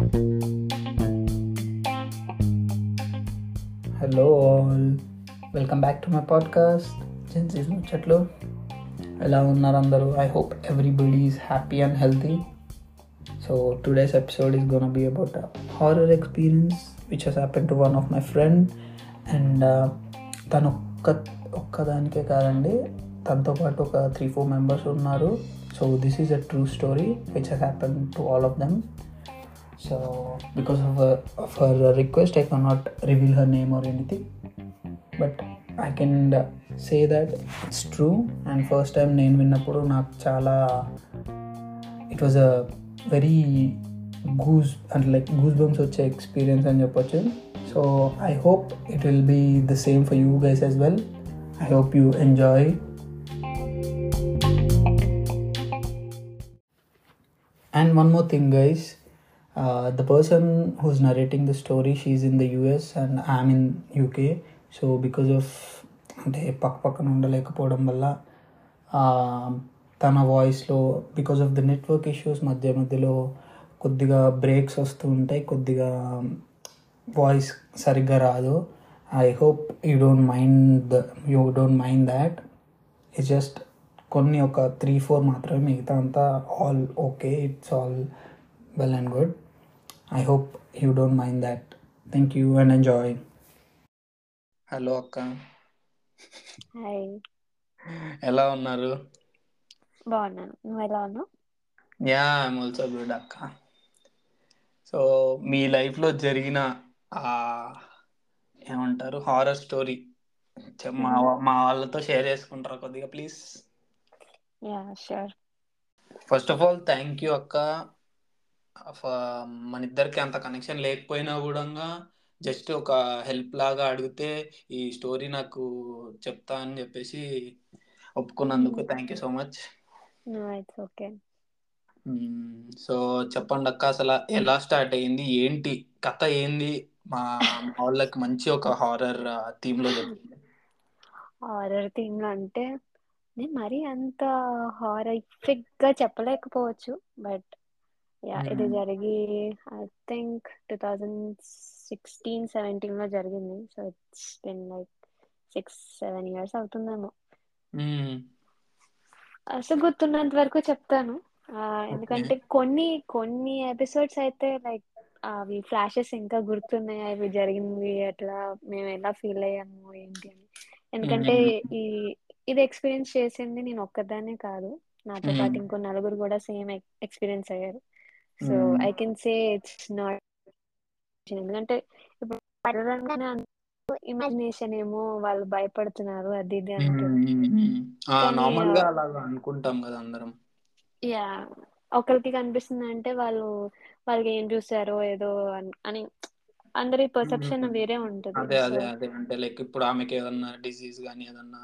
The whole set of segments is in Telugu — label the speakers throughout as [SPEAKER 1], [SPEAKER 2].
[SPEAKER 1] Hello all welcome back to my podcast Gen Z's ముచ్చట్లు ఎలా ఉన్నారు అందరూ? I hope everybody is happy and healthy so today's episode is gonna be about horror experience which has happen to one of my friend and తను ఒక్క ఒక్కదానికే కాదండి తనతో పాటు ఒక త్రీ ఫోర్ మెంబర్స్ ఉన్నారు. So this is a true story which has happen to all of them so because of her, of her request i cannot reveal her name or anything but i can uh, say that it's true and first time నేను విన్నప్పుడు నాకు చాలా it was a very goose అంటే లైక్ గూస్ బంప్స్ వచ్చే ఎక్స్పీరియన్స్ అని చెప్పొచ్చు so I hope it will be the same for you guys as well I hope you enjoy And one more thing, guys. Uh, the person who's narrating the story, she's in the US and I'm in UK. So of అంటే పక్క పక్కన ఉండలేకపోవడం వల్ల తన వాయిస్లో because of the network issues మధ్య మధ్యలో కొద్దిగా బ్రేక్స్ వస్తూ ఉంటాయి కొద్దిగా వాయిస్ సరిగ్గా రాదు. I hope you don't mind the you don't mind that it's just కొన్ని ఒక త్రీ ఫోర్ మాత్రమే మిగతా అంతా all okay it's all well and good I hope you don't mind that thank you and enjoy hello అక్క.
[SPEAKER 2] హాయ్
[SPEAKER 1] ఎలా ఉన్నారు?
[SPEAKER 2] బాగున్నాను. నువ్వు ఎలా ఉన్నావు?
[SPEAKER 1] యా ఐమ్ ఆల్సో గుడ్ అక్క. సో మీ లైఫ్లో జరిగిన ఆ, ఏమంటారు హారర్ స్టోరీ మా మా వాళ్ళతో షేర్ చేసుకుంటారా కొద్దిగా please
[SPEAKER 2] yeah sure
[SPEAKER 1] first of all thank you అక్క. ఫ- మన ఇద్దరికి అంత కనెక్షన్ లేకపోయినా కూడా జస్ట్ ఒక హెల్ప్ లాగా అడిగితే ఈ స్టోరీ నాకు చెప్తా అని చెప్పేసి ఒప్పుకున్నందుకు thank you so
[SPEAKER 2] much it's okay
[SPEAKER 1] so చెప్పండి అక్క అసలు ఎలా స్టార్ట్ అయ్యింది? ఏంటి? కథ ఏంది? మా మా వాళ్ళకి మంచి ఒక హారర్ థీమ్లో చెప్పింది.
[SPEAKER 2] హారర్ థీమ్ అంటే నేను మరీ అంత హారరిఫిక్గా చెప్పలేకపోవచ్చు బట్ యా ఇది. జరిగి I think two thousand sixteen సెవెంటీన్లో జరిగింది so it's been like six seven years అవుతుందేమో. అసలు గుర్తున్నంత వరకు చెప్తాను ఎందుకంటే కొన్ని కొన్ని ఎపిసోడ్స్ అయితే లైక్ అవి ఫ్లాషెస్ ఇంకా గుర్తున్నాయి అవి జరిగింది అట్లా మేము ఎలా ఫీల్ అయ్యాము ఏంటి అని ఎందుకంటే. ఈ ఇది ఎక్స్పీరియన్స్ చేసింది నేను ఒక్కదానే కాదు నాతో పాటు. ఇంకో నలుగురు కూడా సేమ్ ఎక్స్పీరియన్స్ అయ్యారు
[SPEAKER 1] so.
[SPEAKER 2] I can say it's not ఎందుకంటే ఇప్పుడు ఇమాజినేషన్ ఏమో వాళ్ళు భయపడుతున్నారు అది ఇది
[SPEAKER 1] నార్మల్గా అలాగా అనుకుంటాం కదా అందరం.
[SPEAKER 2] యా ఒకరికి కనిపిస్తుంది అంటే వాళ్ళు వాళ్ళకి ఏం చూసారో ఏదో అన్- అందరి పర్సెప్షన్. వేరే ఉంటది.
[SPEAKER 1] అదే అదే అదే. అంటే లైక్ ఇప్పుడు ఆమెకి ఏదన్నా డిసీజ్ కానీ ఏదన్నా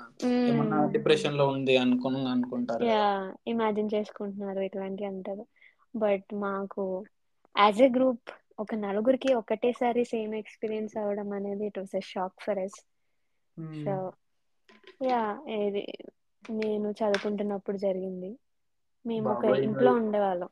[SPEAKER 1] ఏమన్నా డిప్రెషన్లో ఉంది అనుకుని అనుకుంటారు
[SPEAKER 2] యా ఇమాజిన్ చేసుకుంటున్నారు ఇట్లాంటివి అంటారు. బట్ మాకు యాజ్ ఎ గ్రూప్ ఒక నలుగురికి ఒకటేసారి సేమ్ ఎక్స్పీరియన్స్ అవ్వడం అనేది it was a shock for us so
[SPEAKER 1] hmm.
[SPEAKER 2] Yeah ఇది నేను చదువుకుంటున్నప్పుడు జరిగింది. మేము ఒక ఇంట్లో ఉండేవాళ్ళం.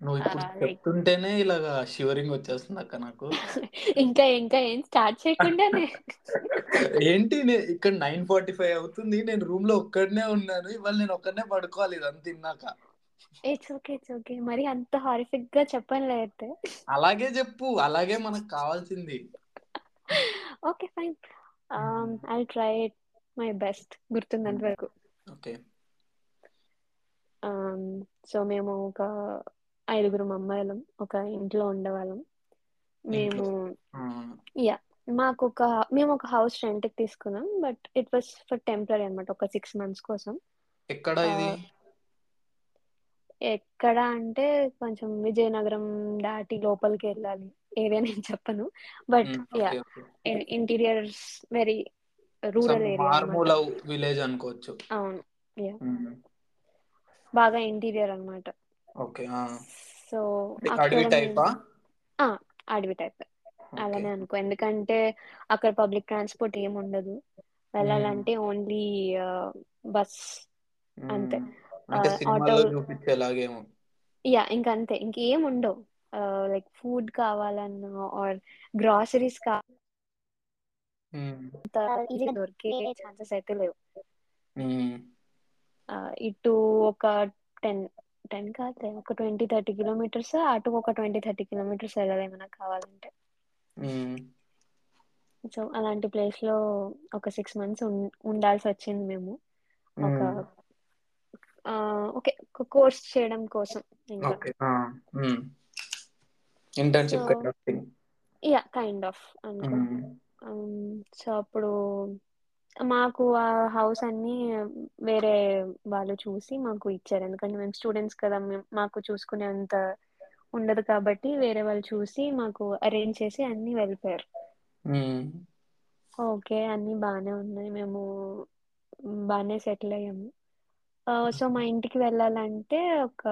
[SPEAKER 1] నువ్వు ఇప్పుడు చెప్తుంటేనే ఇలాగా షివరింగ్ వచ్చేస్తుంది అక్క నాకు.
[SPEAKER 2] ఇంకా ఇంకా ఏం స్టార్ట్ చేయకుండానే.
[SPEAKER 1] ఏంటి నే- ఇక్కడ నైన్ ఫార్టీ ఫైవ్ అవుతుంది. నేను రూమ్లో ఒక్కడనే ఉన్నాను. ఇవాళ నేను ఒక్కడనే పడుకోవాలి ఇదంతా తిన్నాక
[SPEAKER 2] ఇట్స్ ఓకే ఇట్స్ ఓకే మరి అంత హారిఫిక్గా చెప్పనులే అయితే.
[SPEAKER 1] అలాగే చెప్పు అలాగే మనకు కావాల్సింది.
[SPEAKER 2] Okay fine I try my best గుర్తున్నంత వరకు.
[SPEAKER 1] ఓకే
[SPEAKER 2] సో మేము ఒక ఐదుగురం అమ్మాయిలం ఒక ఇంట్లో ఉండేవాళ్ళం. మేము యా మాకు ఒక మేము ఒక హౌస్ రెంట్కి తీసుకున్నాం but it was for temporary అనమాట ఒక సిక్స్ మంత్స్ కోసం.
[SPEAKER 1] ఎక్కడ ఇది?
[SPEAKER 2] ఎక్కడ అంటే కొంచెం విజయనగరం దాటి లోపలికి వెళ్ళాలి. ఏరియా నేను చెప్పను.
[SPEAKER 1] But
[SPEAKER 2] yeah interiors
[SPEAKER 1] very
[SPEAKER 2] rural area అనమాట
[SPEAKER 1] విలేజ్ అనుకోవచ్చు.
[SPEAKER 2] అవును. యా. బాగా ఇంటీరియర్ అన్నమాట.
[SPEAKER 1] ఓకే
[SPEAKER 2] సో
[SPEAKER 1] అడవి టైపా?
[SPEAKER 2] ఆ, అడవి టైప్. అలానే అనుకో. ఎందుకంటే అక్కడ పబ్లిక్ ట్రాన్స్పోర్ట్ ఏమి ఉండదు వెళ్ళాలంటే ఓన్లీ బస్ అంతే.
[SPEAKER 1] అంటే
[SPEAKER 2] ఆ,
[SPEAKER 1] సినిమాల్లో
[SPEAKER 2] ఆటో
[SPEAKER 1] చూపించేలాగేమో.
[SPEAKER 2] యా ఇంకంతే. ఇంకేం ఉండవు లైక్ ఫుడ్ కావాలన్నా ఆర్ గ్రాసరీస్ కా
[SPEAKER 1] ఉమ్,
[SPEAKER 2] ఈజీగా దొరికే ఛాన్సెస్ అయితే లేవు.
[SPEAKER 1] ఉమ్,
[SPEAKER 2] ఆ, ఇటు ఒక టెన్ టెన్ కాదు ఒక ట్వంటీ థర్టీ కిలోమీటర్స్ అటు ఒక ట్వంటీ థర్టీ కిలోమీటర్స్ వెళ్ళాలి ఏమైనా కావాలంటే.
[SPEAKER 1] ఉమ్,
[SPEAKER 2] సో అలాంటి ప్లేస్లో ఒక సిక్స్ మంత్స్ ఉండాల్సి వచ్చింది మేము. ఒక
[SPEAKER 1] ఉమ్.
[SPEAKER 2] ఆ ఓకే కోర్స్ చేయడం కోసం
[SPEAKER 1] okay
[SPEAKER 2] internship yeah kind of so అప్పుడు మాకు ఆ హౌస్ అన్ని వేరే వాళ్ళు చూసి మాకు ఇచ్చారు. ఎందుకంటే మేము స్టూడెంట్స్ కదా మేము మాకు చూసుకునే అంత ఉండదు కాబట్టి వేరే వాళ్ళు చూసి మాకు అరేంజ్ చేసి అన్ని వెళ్ళిపోయారు. ఓకే అన్ని బానే ఉన్నాయి. మేము బానే సెటిల్ అయ్యాము. సో మా ఇంటికి వెళ్ళాలంటే ఒక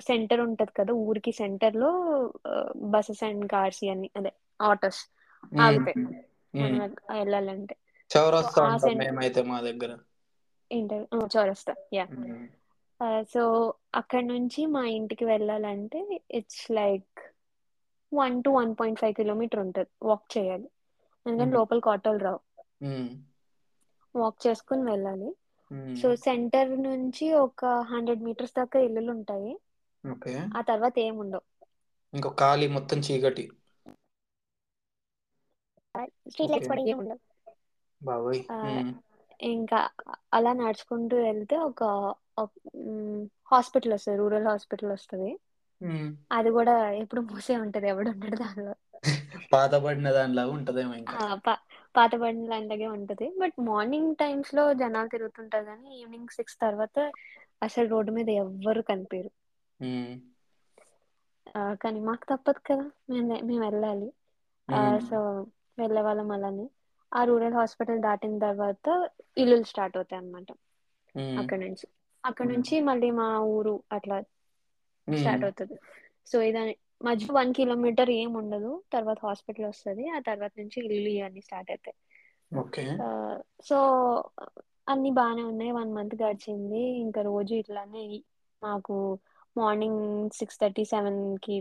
[SPEAKER 2] సెంటర్ ఉంటది కదా ఊరికి సెంటర్లో బస్సెస్ అండ్ కార్స్ ఇవన్నీ అదే ఆటోస్ ఆగుతాయి. వెళ్ళాలంటే.
[SPEAKER 1] చౌరస్తా మేమైతే మా దగ్గర.
[SPEAKER 2] చౌరస్తా యా. సో అక్కడ నుంచి మా ఇంటికి వెళ్ళాలంటే it's like one to one point five kilometer ఉంటది వాక్ చేయాలి. ఎందుకంటే లోపలికి ఆటోలు రావు. వాక్ చేసుకుని వెళ్ళాలి. సో సెంటర్ నుంచి ఒక హండ్రెడ్ మీటర్స్ దాకా ఇల్లులు ఉంటాయి.
[SPEAKER 1] ఓకే.
[SPEAKER 2] ఆ తర్వాత ఏం ఉండవు
[SPEAKER 1] ఇంకో ఖాళీ మొత్తం చీకటి.
[SPEAKER 2] స్ట్రీట్ లైట్స్ కూడా
[SPEAKER 1] బాబోయ్.
[SPEAKER 2] ఇంకా అలా నడుచుకుంటూ వెళ్తే ఒక హాస్పిటల్ వస్తుంది. రూరల్ హాస్పిటల్ వస్తుంది. అది కూడా ఎప్పుడు మూసే ఉంటది. ఎవడు ఉండడు దానిలో.
[SPEAKER 1] పాత పడిన దానిలాగా ఉంటదేమో ఇంకా.
[SPEAKER 2] పాత బండి లాంటిదే ఉంటది. బట్ మార్నింగ్ టైమ్స్లో జనాలు తిరుగుతుంటారు కానీ ఈవినింగ్ సిక్స్ తర్వాత అసలు రోడ్డు మీద ఎవ్వరు కనిపించరు కానీ మాకు తప్పదు కదా. మేము మేము వెళ్ళాలి. సో వెళ్ళే వాళ్ళం అలానే. ఆ రూరల్ హాస్పిటల్ దాటిన తర్వాత ఇల్లులు స్టార్ట్ అవుతాయి అన్నమాట.
[SPEAKER 1] ఉమ్,
[SPEAKER 2] అక్కడ నుంచి. అక్కడ నుంచి మళ్ళీ మా ఊరు అట్లా. స్టార్ట్ అవుతది. సో ఇదాని మధ్య వన్ కిలోమీటర్ ఏం ఉండదు. తర్వాత హాస్పిటల్ వస్తుంది. ఆ తర్వాత నుంచి ఇల్లు ఇవన్నీ స్టార్ట్ అవుతాయి. సో అన్ని బానే ఉన్నాయి. వన్ మంత్ గడిచింది. ఇంకా రోజు ఇట్లానే మాకు మార్నింగ్ సిక్స్ థర్టీ సెవెన్కి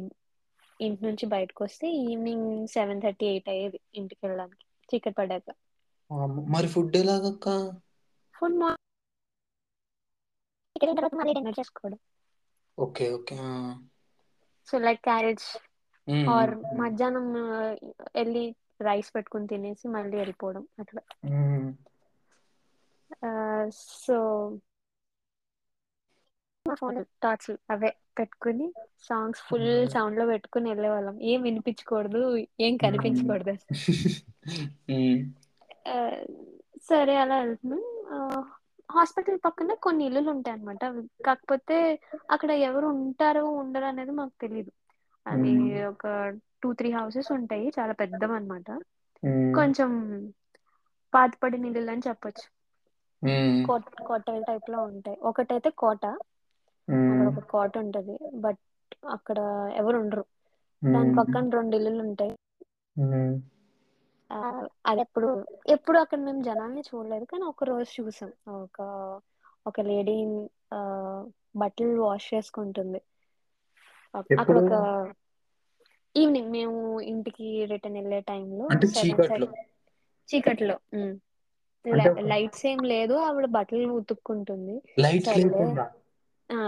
[SPEAKER 2] ఇంటి నుంచి బయటకు వస్తే ఈవినింగ్ సెవెన్ థర్టీ ఎయిట్ అయ్యేది ఇంటికి వెళ్ళడానికి. చీకటి పడ్డాక.
[SPEAKER 1] మరి ఫుడ్ ఎలాగక్క?
[SPEAKER 2] ఫుడ్ మా ఇక్కడికి తర్వాత మళ్ళీ డిన్నర్ చేసుకోవడం okay okay. So
[SPEAKER 1] like
[SPEAKER 2] carriage
[SPEAKER 1] um, or
[SPEAKER 2] మధ్యాహ్నం వెళ్ళి రైస్ పెట్టుకుని తినేసి మళ్ళీ వెళ్ళిపోవడం అట్లా. సో మా ఫోన్ టార్చ్ అవే పెట్టుకుని సాంగ్స్ ఫుల్ సౌండ్లో పెట్టుకుని వెళ్ళే వాళ్ళం ఏం వినిపించకూడదు ఏం. కనిపించకూడదు.
[SPEAKER 1] ఉమ్,
[SPEAKER 2] ఆ సరే అలా వెళ్తున్నాం. హాస్పిటల్ పక్కనే కొన్ని ఇల్లులు ఉంటాయి అనమాట కాకపోతే అక్కడ ఎవరు ఉంటారో ఉండరో అనేది మాకు అవి
[SPEAKER 1] ఉమ్,
[SPEAKER 2] ఒక టూ త్రీ హౌసెస్ ఉంటాయి. చాలా పెద్దవి అనమాట కొంచెం పాతపడిన ఇల్లులు అని చెప్పొచ్చు.
[SPEAKER 1] ఉమ్,
[SPEAKER 2] కో కోటల టైప్లో ఉంటాయి. ఒకటైతే కోట. అక్కడ ఒక కోట ఉంటది. బట్ అక్కడ ఎవరు ఉండరు. దాని పక్కన రెండు ఇల్లులు ఉంటాయి అది ఎప్పుడు ఎప్పుడు అక్కడ మేము జనాల్ని చూడలేదు కానీ ఒక రోజు చూసాం. ఒక ఒక లేడీ బట్టలు వాష్ చేసుకుంటుంది. అక్కడ ఒక ఈవినింగ్ మేము ఇంటికి రిటర్న్ వెళ్ళే టైం లో
[SPEAKER 1] అంటే
[SPEAKER 2] సెవెన్
[SPEAKER 1] చీకట్లో?
[SPEAKER 2] లైట్స్ ఏం లేదు ఆవిడ బట్టలు ఉతుక్కుంటుంది.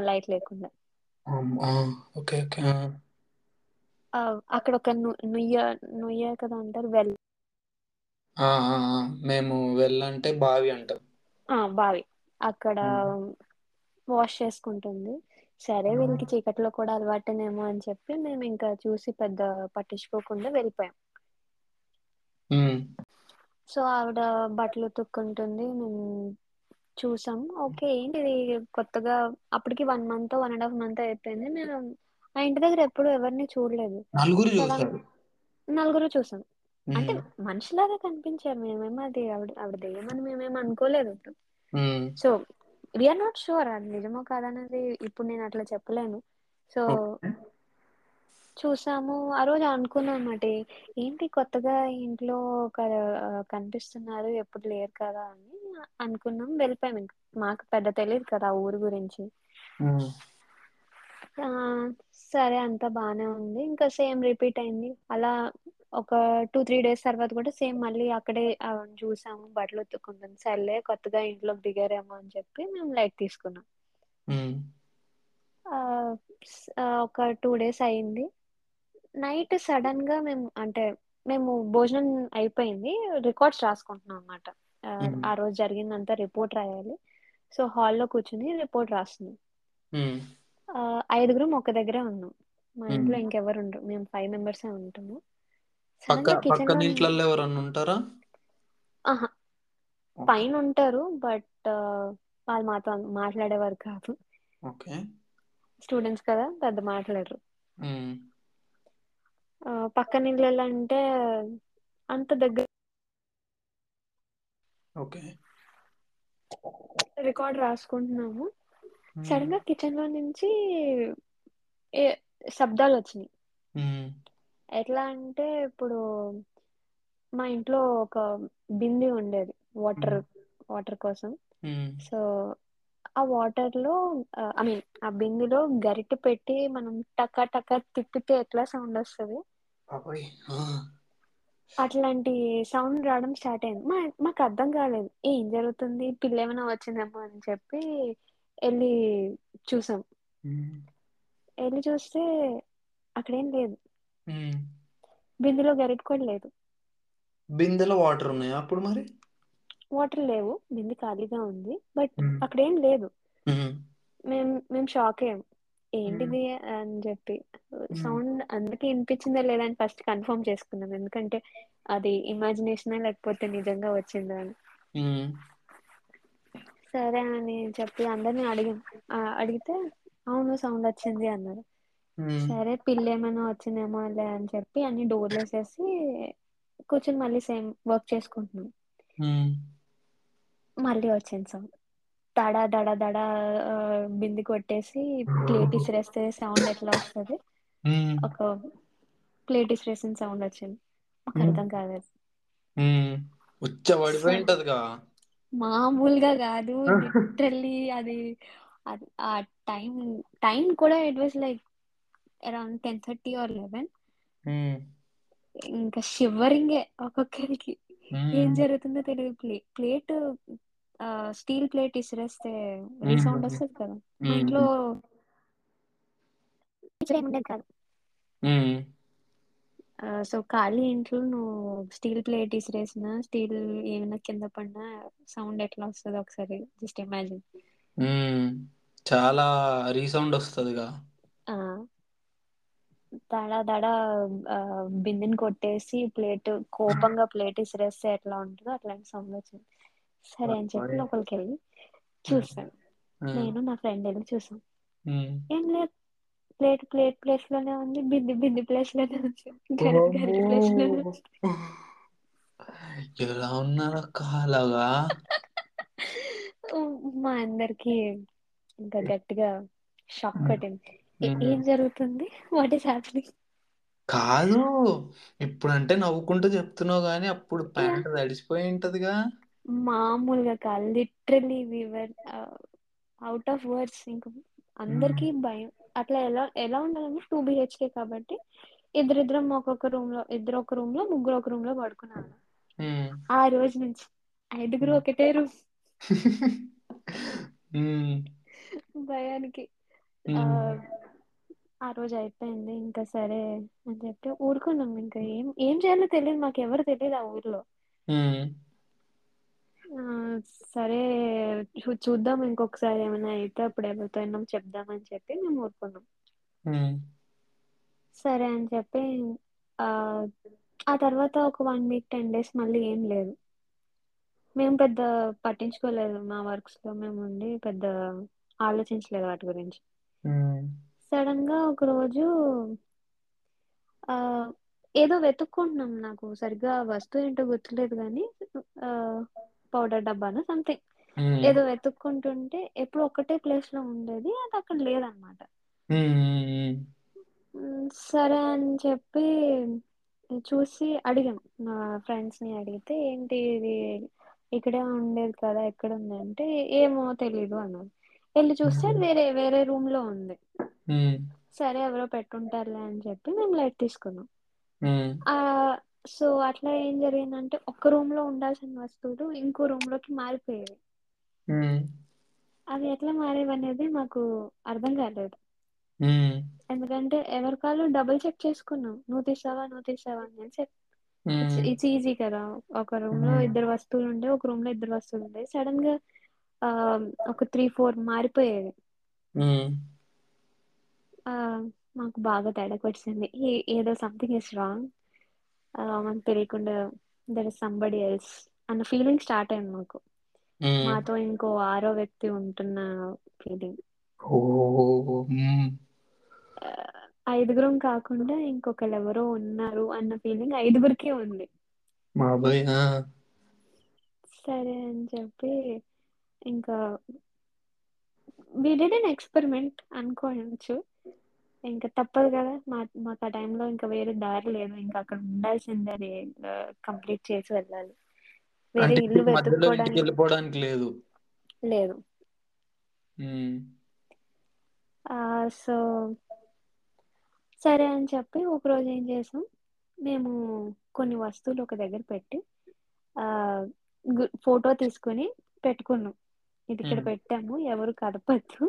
[SPEAKER 2] లైట్ లేకుండా.
[SPEAKER 1] ఓకే ఓకే
[SPEAKER 2] అక్కడ ఒక నుయ్య నుయ్య కదా అంటారు వెల్
[SPEAKER 1] ఆ ఆ మేము వెళ్ళంటే బావి అంటాం.
[SPEAKER 2] ఆ బావి. అక్కడ
[SPEAKER 1] హ్మ్.
[SPEAKER 2] వాష్ చేసుకుంటుంది. సరే
[SPEAKER 1] హ్మ్.
[SPEAKER 2] వీళ్ళకి చీకట్లో కూడా అలవాటేనేమో అని చెప్పి మేము ఇంకా చూసి పెద్ద పట్టించుకోకుండా వెళ్ళిపోయాం. సో ఆవిడ బట్టలు ఉతుక్కుంటుంది. మేము చూసాం. ఓకే ఏంటిది? కొత్తగా అప్పటికి one month one and half month అయిపోయింది. నేను ఆ ఇంటి దగ్గర ఎప్పుడు ఎవరిని చూడలేదు.
[SPEAKER 1] నలుగురు
[SPEAKER 2] సడన్
[SPEAKER 1] చూసారు.
[SPEAKER 2] నలుగురు చూసాం. అంటే. మనిషిలాగా కనిపించారు మేమేమో అది ఆవిడ ఆవిడ దెయ్యమని మేమేం అనుకోలేదు సో విఆర్ నాట్ షూర్ అది నిజమో కాద అనేది ఇప్పుడు నేను అట్లా చెప్పలేను. సో. చూసాము ఆ రోజు అనుకున్నా అనమాట ఏంటి కొత్తగా ఇంట్లో ఒక కనిపిస్తున్నారు ఎప్పుడు లేరు కదా అని అనుకున్నాం వెళ్ళిపోయాం ఇంక. మాకు పెద్ద తెలియదు కదా ఊరు గురించి. ఆ సరే అంతా బానే ఉంది ఇంకా సేమ్ రిపీట్ అయింది. అలా ఒక టూ త్రీ డేస్ తర్వాత కూడా సేమ్ మళ్ళీ అక్కడే చూసాము బట్టలు ఉతుక్కుంటుంది. సర్లే కొత్తగా ఇంట్లోకి దిగారేమో అని చెప్పి మేము లైట్ తీసుకున్నాం. ఒక టూ డేస్ అయింది. నైట్ సడన్గా మేము అంటే మేము భోజనం అయిపోయింది. రికార్డ్స్ రాసుకుంటున్నాం అనమాట ఆ రోజు జరిగిందంతా రిపోర్ట్ రాయాలి. సో హాల్లో కూర్చుని రిపోర్ట్ రాస్తున్నాం. ఐదుగురం ఒక దగ్గరే ఉన్నాం. మా ఇంట్లో ఇంకెవరు ఉండరు. మేము ఫైవ్ మెంబర్సే ఉంటాము
[SPEAKER 3] పక్క
[SPEAKER 2] సడన్గా కిచెన్లో
[SPEAKER 3] పక్కన
[SPEAKER 2] నుంచి
[SPEAKER 3] ఇంట్లల్లో ఎవరన్నా ఉంటారా? ఓకే.
[SPEAKER 2] పైన ఉంటారు బట్ వాళ్ళు మాతో మాట్లాడేవారు కాదు.
[SPEAKER 3] ఓకే.
[SPEAKER 2] స్టూడెంట్స్ కదా పెద్ద మాట్లాడరు.
[SPEAKER 3] హ్మ్
[SPEAKER 2] ఆ పక్కన ఇళ్ళల్లో అంటే అంత దగ్గర
[SPEAKER 3] ఓకే.
[SPEAKER 2] రికార్డ్ రాసుకుంటున్నాము.
[SPEAKER 3] హ్మ్
[SPEAKER 2] సడన్గా కిచెన్లో నుంచి ఏ శబ్దాలు వచ్చినాయి.
[SPEAKER 3] హ్మ్
[SPEAKER 2] ఎట్లా అంటే ఇప్పుడు మా ఇంట్లో ఒక బింది ఉండేది వాటర్ వాటర్ కోసం. సో ఆ వాటర్లో ఐ మీన్ ఆ బిందులో గరిట పెట్టి మనం టక్క టక్క తిప్పితే ఎట్లా సౌండ్ వస్తది? అట్లాంటి సౌండ్ రావడం స్టార్ట్ అయింది. మా మాకు అర్థం కాలేదు. ఏం జరుగుతుంది? పిల్ల ఏమైనా వచ్చిందేమో అని చెప్పి వెళ్ళి చూసాం. వెళ్ళి చూస్తే అక్కడేం లేదు.
[SPEAKER 3] హ్మ్
[SPEAKER 2] బిందులో గరిట కూడా లేదు.
[SPEAKER 3] బిందెలో వాటర్ ఉన్నాయా అప్పుడు మరి?
[SPEAKER 2] వాటర్ లేవు. బింది ఖాళీగా ఉంది. బట్
[SPEAKER 3] హ్మ్
[SPEAKER 2] అక్కడేం లేదు.
[SPEAKER 3] హ్మ్
[SPEAKER 2] మేం మేము షాక్ అయ్యాం. ఏంటిది అని చెప్పి. సౌండ్ అందరికి వినిపించిందా లేదా అని ఫస్ట్ కన్ఫర్మ్ చేసుకున్నాం. ఎందుకంటే అది ఇమాజినేషనా లేకపోతే నిజంగా వచ్చిందా అని.
[SPEAKER 3] హ్మ్
[SPEAKER 2] సరే అని చెప్పి అందరిని అడిగాం. ఆ అడిగితే అవును సౌండ్ వచ్చింది అన్నారు. సరే పిల్లి ఏమైనా వచ్చిందేమో లే అని చెప్పి అన్ని డోర్లు వేసేసి కూర్చొని మళ్ళీ సేమ్ వర్క్ చేసుకుంటున్నాం. మళ్ళీ వచ్చింది సౌండ్. దడ దడ దడ బింది కొట్ పెట్టేసి ప్లేట్ ఇసిరేస్తే సౌండ్ ఎట్లా వస్తది? ఒక ప్లేట్ ఇసిరేసిన సౌండ్ వచ్చింది. మాకు అర్థం కాలేదు. మామూలుగా కాదు లిట్రల్లీ అది ఆ టైం టైమ్ కూడా it was like around ten thirty or
[SPEAKER 3] eleven.
[SPEAKER 2] ఇంకా షివరింగే ఒక్కొక్కరికి. ఏం జరుగుతుందో తెలియదు ప్లే ప్లేట్ స్టీల్ ప్లేట్ ఇసిరేస్తే రీసౌండ్ వస్తది కదా. మా ఇంట్లో ఉండేది కాదు. సో ఖాళీ ఇంట్లో నువ్వు స్టీల్ ప్లేట్ ఇసిరేసిన స్టీల్ ఏమైనా కింద పడిన సౌండ్ ఎట్లా వస్తదో ఒకసారి జస్ట్ ఇమాజిన్.
[SPEAKER 3] చాలా రీసౌండ్ వస్తదిగా.
[SPEAKER 2] ఆ. దడా దడా బిందెని కొట్టేసి ప్లేట్ కోపంగా ప్లేట్ ఇసిరేస్తే ఎట్లా ఉంటందో అట్లాంటి సౌండ్ వచ్చింది. సరే అని చెప్పి! లోపలికి వెళ్ళి చూసాను నేను నా ఫ్రెండ్ వెళ్ళి చూసాం ఏం లేదు. ప్లేట్ ప్లేట్ ప్లేస్లోనే ఉంది. బింది బింది ప్లేస్లోనే ఉంది. గరిట
[SPEAKER 3] వామ్మో
[SPEAKER 2] గరిట ప్లేస్లోనే ఉంది.
[SPEAKER 3] ఎలా ఉన్నారక్క అలాగా?
[SPEAKER 2] మా అందరికి ఇంకా గట్టిగా షాక్ కొట్టింది ఏం జరుగుతుంది? వాట్ ఇస్ హ్యాపెనింగ్
[SPEAKER 3] కాదు. ఇప్పుడంటే నవ్వుకుంటూ చెప్తున్నావు గాని అప్పుడు ప్యాంట్ తడిసిపోయి ఉంటదిగా.
[SPEAKER 2] మామూలుగా కాదు. Literally we were out of words ఇంక అందరికి భయం. అట్లా ఎలా ఎలా ఉండాలంటే టూ బిహెచ్కే కాబట్టి ఇద్దరిద్దరం ఒక్కొక్క రూమ్లో ఇద్దరు ఒక రూమ్లో ముగ్గురు ఒక రూమ్లో
[SPEAKER 3] హ్మ్
[SPEAKER 2] ఆ రోజు నుంచి ఐదుగురు ఒకటే రూమ్ భయానికి. ఆ రోజు అయిపోయింది ఇంకా సరే అని చెప్పి ఊరుకున్నాం. ఇంకా ఏం ఏం చేయాలో తెలియదు మాకు ఎవరు తెలియదు ఆ ఊర్లో. ఆ సరే చూద్దాం ఇంకొకసారి ఏమైనా అయితే అప్పుడు ఎవరితో అయినా చెప్దామని చెప్పి మేము ఊరుకున్నాం.
[SPEAKER 3] హ్మ్.
[SPEAKER 2] సరే అని చెప్పి ఆ ఆ తర్వాత ఒక వన్ వీక్ టెన్ డేస్ మళ్ళీ ఏం లేదు. మేము పెద్ద పట్టించుకోలేదు మా వర్క్స్లో మేము ఉండి పెద్ద ఆలోచించలేదు వాటి గురించి.
[SPEAKER 3] హ్మ్.
[SPEAKER 2] సడన్గా ఒక రోజు ఆ ఏదో వెతుక్కుంటున్నాం నాకు సరిగ్గా వస్తువు ఏంటో గుర్తులేదు గాని ఆ పౌడర్ డబ్బానా సంథింగ్. ఏదో వెతుక్కుంటుంటే ఎప్పుడు ఒక్కటే ప్లేస్లో ఉండేది అది అక్కడ లేదనమాట. సరే అని చెప్పి చూసి అడిగాం. మా ఫ్రెండ్స్ని అడిగితే ఏంటి ఇది? ఇక్కడే ఉండేది కదా ఎక్కడ ఉంది? అంటే ఏమో తెలీదు అన్నారు. వెళ్ళి చూస్తే వేరే వేరే రూమ్లో ఉంది. సరే ఎవరో పెట్టుంటారులే అని చెప్పి మేము లైట్ తీసుకున్నాం. సో అట్లా ఏం జరిగిందంటే ఒక్క రూమ్లో ఉండాల్సిన వస్తువులు ఇంకో రూమ్లోకి మారిపోయేవి అవి ఎట్లా మారేవి అనేది మాకు అర్థం కాలేదు. ఎందుకంటే ఎవరి కాళ్ళు డబుల్ చెక్ చేసుకున్నాం. నువ్వు తీసావా నువ్వు తీసావా అని చెప్ ఇట్స్ ఈజీ కదా. ఒక
[SPEAKER 3] రూమ్లో
[SPEAKER 2] ఇద్దరు వస్తువులు ఉండే ఒక రూమ్లో ఇద్దరు వస్తువులు ఉండే. సడన్గా ఒక త్రీ ఫోర్ మారిపోయేవి. ఆ మాకు బాగా తేడా కొట్టింది ఏదో సంథింగ్ ఇస్ రాంగ్ ఆ మనకు తెలియకుండా దర్ ఇస్ సంబడి ఎల్స్ అన్న ఫీలింగ్ స్టార్ట్ అయింది మాకు. మాతో ఇంకో ఆరో వ్యక్తి ఉంటున్న ఫీలింగ్
[SPEAKER 3] ఓహో
[SPEAKER 2] ఐదుగురం కాకుండా ఇంకొకరు ఎవరో ఉన్నారు అన్న ఫీలింగ్ ఐదుగురిక ఉంది.
[SPEAKER 3] బాబోయ్ ఆ.
[SPEAKER 2] సరే అని చెప్పి ఇంకా వి డిడ్ అన్ ఎక్స్పెరిమెంట్ అనుకోవచ్చు. ఇంకా తప్పదు కదా. మా మాకు ఆ టైం లో ఇంకా వేరే దారి లేదు. ఇంకా అక్కడ ఉండాల్సిందే అది కంప్లీట్ చేసి వెళ్ళాలి. వేరే
[SPEAKER 3] అంటే
[SPEAKER 2] ఇల్లు
[SPEAKER 3] మీకు మధ్యలో ఇంటికి
[SPEAKER 2] వెతుక్కోవడానికి
[SPEAKER 3] వెళ్ళిపోవడానికి లేదు.
[SPEAKER 2] లేదు.
[SPEAKER 3] ఉమ్,
[SPEAKER 2] ఆ సో సరే అని చెప్పి ఒక రోజు ఏం చేసాం? మేము కొన్ని వస్తువులు ఒక దగ్గర పెట్టి ఆ గు ఫోటో తీసుకుని పెట్టుకున్నాం. ఇది ఇక్కడ
[SPEAKER 3] ఉమ్,
[SPEAKER 2] పెట్టాము. ఎవరు కదపద్దు.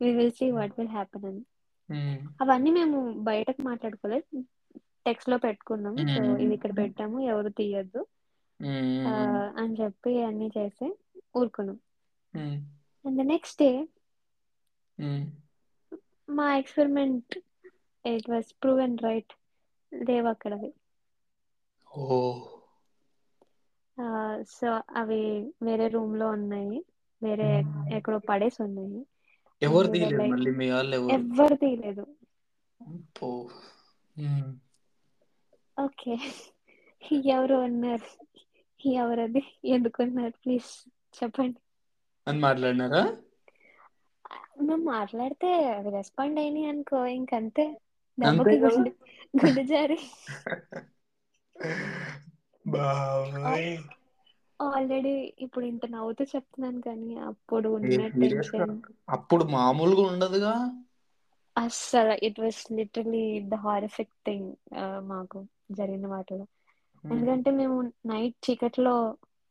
[SPEAKER 2] We will see what will happen అని. అవన్నీ మేము బయటకు మాట్లాడుకోలేదు. టెక్స్ట్లో పెట్టుకున్నాం సో ఇది ఇక్కడ పెట్టాము. ఎవరు తీయద్దు. అని చెప్పి అన్ని చేసి ఊరుకున్నాం. అండ్ ద నెక్స్ట్ డే మా experiment it was prove and right లేవు ఆ సో అవి వేరే రూమ్లో ఉన్నాయి. వేరే. ఎక్కడో పడేసి ఉన్నాయి.
[SPEAKER 3] ఎవరు తీయలేదు మళ్ళీ మీ వాళ్ళు ఎవరు?
[SPEAKER 2] ఎవ్వరు తీయలేదు.
[SPEAKER 3] పో
[SPEAKER 2] ఓకే. ఎవరు ఉన్నారు ఎవరది? ఎందుకున్నారు? ప్లీజ్ చెప్పండి.
[SPEAKER 3] అని మాట్లాడినారా?
[SPEAKER 2] మేము మాట్లాడితే రెస్పాండ్ అయినాయి అనుకో ఇంక అంతే
[SPEAKER 3] అంతే
[SPEAKER 2] దెబ్బకి
[SPEAKER 3] కదా?
[SPEAKER 2] గుండె గుండె జారి.
[SPEAKER 3] బాబోయ్.
[SPEAKER 2] ఆల్రెడీ ఇప్పుడు ఇంత నవ్వుతూ చెప్తున్నాను కానీ అప్పుడు ఉన్న టెన్షన్
[SPEAKER 3] అప్పుడు మామూలుగా ఉండదుగా?
[SPEAKER 2] అస్సలు it was literally the horrific thing మాకు జరిగిన వాటిలో.
[SPEAKER 3] ఉమ్,
[SPEAKER 2] ఎందుకంటే మేము నైట్ చీకట్లో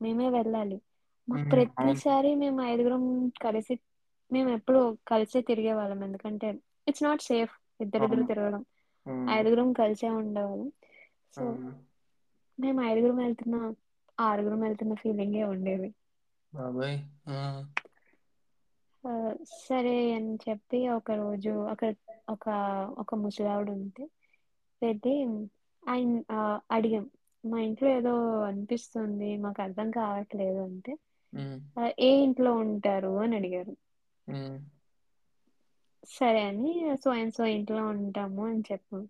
[SPEAKER 2] మేమే వెళ్ళాలి. మాకు
[SPEAKER 3] అవును
[SPEAKER 2] ప్రతిసారి మేము ఐదుగురం కలిసి మేము ఎప్పుడు కలిసే తిరిగే వాళ్ళం ఎందుకంటే ఇట్స్ నాట్ సేఫ్ ఇద్దరిద్దరు తిరగడం.
[SPEAKER 3] ఉమ్,
[SPEAKER 2] ఐదుగురం కలిసే ఉండేవాళ్ళం. సో మేము ఐదుగురం వెళ్తున్నా ఆరుగురం వెళ్తున్న ఫీలింగే ఉండేది.
[SPEAKER 3] బాబోయ్! ఆ.
[SPEAKER 2] ఆ సరే అని చెప్పి ఒక రోజు అక్కడ ఒక ఒక ముసలావిడ ఉంటే అయితే ఆయన ఆ అడిగాం మా ఇంట్లో ఏదో అనిపిస్తుంది మాకు అర్ధం కావట్లేదు అంటే ఏ ఇంట్లో ఉంటారు అని అడిగారు.
[SPEAKER 3] ఉమ్,
[SPEAKER 2] సరే అని సో అండ్ సో ఇంట్లో ఉంటాము అని చెప్పాం.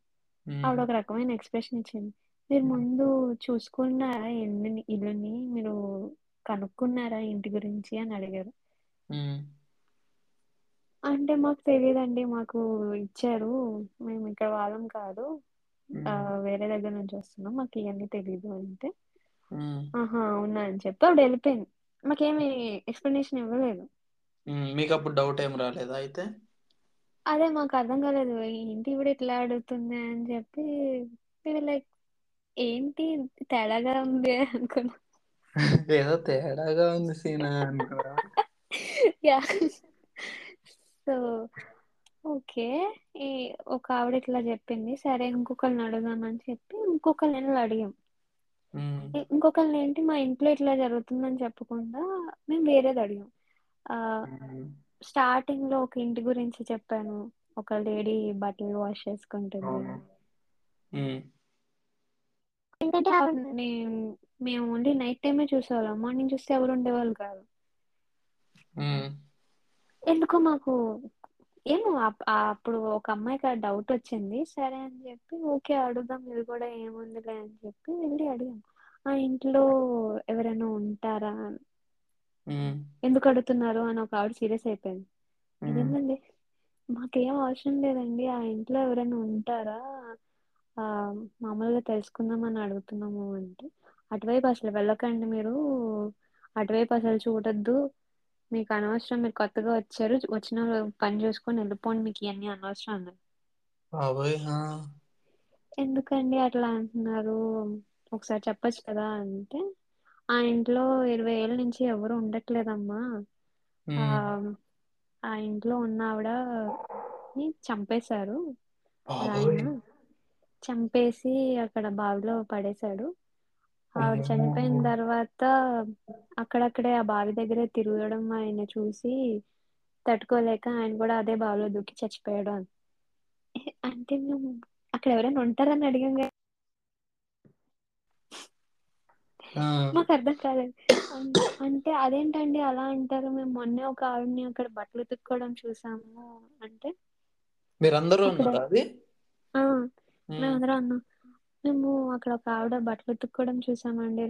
[SPEAKER 2] ఆవిడ ఒక రకమైన ఎక్స్ప్రెషన్ ఇచ్చింది. మీరు ముందు చూసుకున్నారా ఇల్లుని ఇల్లుని మీరు కనుక్కున్నారా ఇంటి గురించి అని అడిగారు. అంటే మాకు తెలియదండి. మాకు ఇచ్చారు. మేము ఇక్కడ వాళ్ళం కాదు. వేరే దగ్గర నుంచి వస్తున్నాం. మాకు ఇవన్నీ తెలీదు అంటే. ఆహా అవునా అని చెప్పి ఆవిడ వెళ్ళిపోయింది. మాకేమి ఎక్స్ప్లెనేషన్ ఇవ్వలేదు.
[SPEAKER 3] మీకు అప్పుడు డౌట్ ఏం రాలేదా అయితే?
[SPEAKER 2] అదే మాకు అర్థం కాలేదు. ఏంటి ఈవిడ ఇట్లా అడుగుతుంది అని చెప్పి లైక్ ఏంటి తేడాగా ఉంది అనుకున్నా.
[SPEAKER 3] ఏదో తేడాగా ఉంది సీను
[SPEAKER 2] యా. So okay. ఈ ఒక ఆవిడ ఇట్లా చెప్పింది. సరే ఇంకొకరిని అడుగుదాం అని చెప్పి ఇంకొకరిని అడిగాం. ఇంకొకరిని ఏంటి మా ఇంట్లో ఇట్లా జరుగుతుందని చెప్పకుండా మేము వేరేది అడిగాం. స్టార్టింగ్లో ఒక ఇంటి గురించి చెప్పాను. ఒక లేడీ బట్టలు వాష్ చేసుకుంటుంది. ఏంటంటే మేము ఓన్లీ నైట్ టైమే చూసేవాళ్ళం. మార్నింగ్ చూస్తే ఎవరు ఉండేవాళ్ళు కాదు. ఎందుకో మాకు ఏమో అప్పుడు ఒక అమ్మాయికి ఆ డౌట్ వచ్చింది. సరే అని చెప్పి ఓకే అడుగుదాం ఇది కూడా ఏముందిలే అని చెప్పి వెళ్ళి అడిగాం. ఆ ఇంట్లో ఎవరైనా ఉంటారా? ఎందుకు అడుగుతున్నారు? అని ఒక ఆవిడ సీరియస్ అయిపోయింది. అదేంటండి మాకేం అవసరం లేదండి. ఆ ఇంట్లో ఎవరైనా ఉంటారా? ఆ మామూలుగా తెలుసుకుందాం అని అడుగుతున్నాము అంటే అటువైపు అసలు వెళ్ళకండి మీరు. అటువైపు అసలు చూడొద్దు. మీకు అనవసరం మీరు కొత్తగా వచ్చారు. వచ్చిన పని చూసుకొని వెళ్ళిపోండి. మీకు ఇవన్నీ అనవసరం అన్నారు
[SPEAKER 3] బాబోయ్ ఆ,
[SPEAKER 2] ఎందుకండి అట్లా అంటున్నారు? ఒకసారి చెప్పొచ్చు కదా అంటే ఆ ఇంట్లో ఇరవై ఏళ్ళ నుంచి ఎవరు ఉండట్లేదమ్మా. ఆ ఆ ఇంట్లో ఉన్న ఆవిడ చంపేశారు.
[SPEAKER 3] బాబోయ్
[SPEAKER 2] చంపేసి అక్కడ బావిలో పడేసాడు. ఆవిడ చనిపోయిన తర్వాత అక్కడక్కడే ఆ బావి దగ్గరే తిరగడం ఆయన చూసి తట్టుకోలేక ఆయన కూడా అదే బావిలో దూకి చచ్చిపోయాడు అని. అంటే మేము అక్కడ ఎవరైనా ఉంటారని అడిగాం
[SPEAKER 3] ఆ,
[SPEAKER 2] మాకు అర్థం కాలేదు. అంటే అదేంటండి అలా అంటారు? మేము మొన్నే ఒక ఆవిడ్ని అక్కడ బట్టలు ఉతుక్కోవడం చూసాము అంటే
[SPEAKER 3] మీరందరూ ఉన్నారా అది?
[SPEAKER 2] మేమందరం అన్నాం. మేము అక్కడ ఒక ఆవిడ బట్టలు ఉతుక్కోవడం చూసామండి.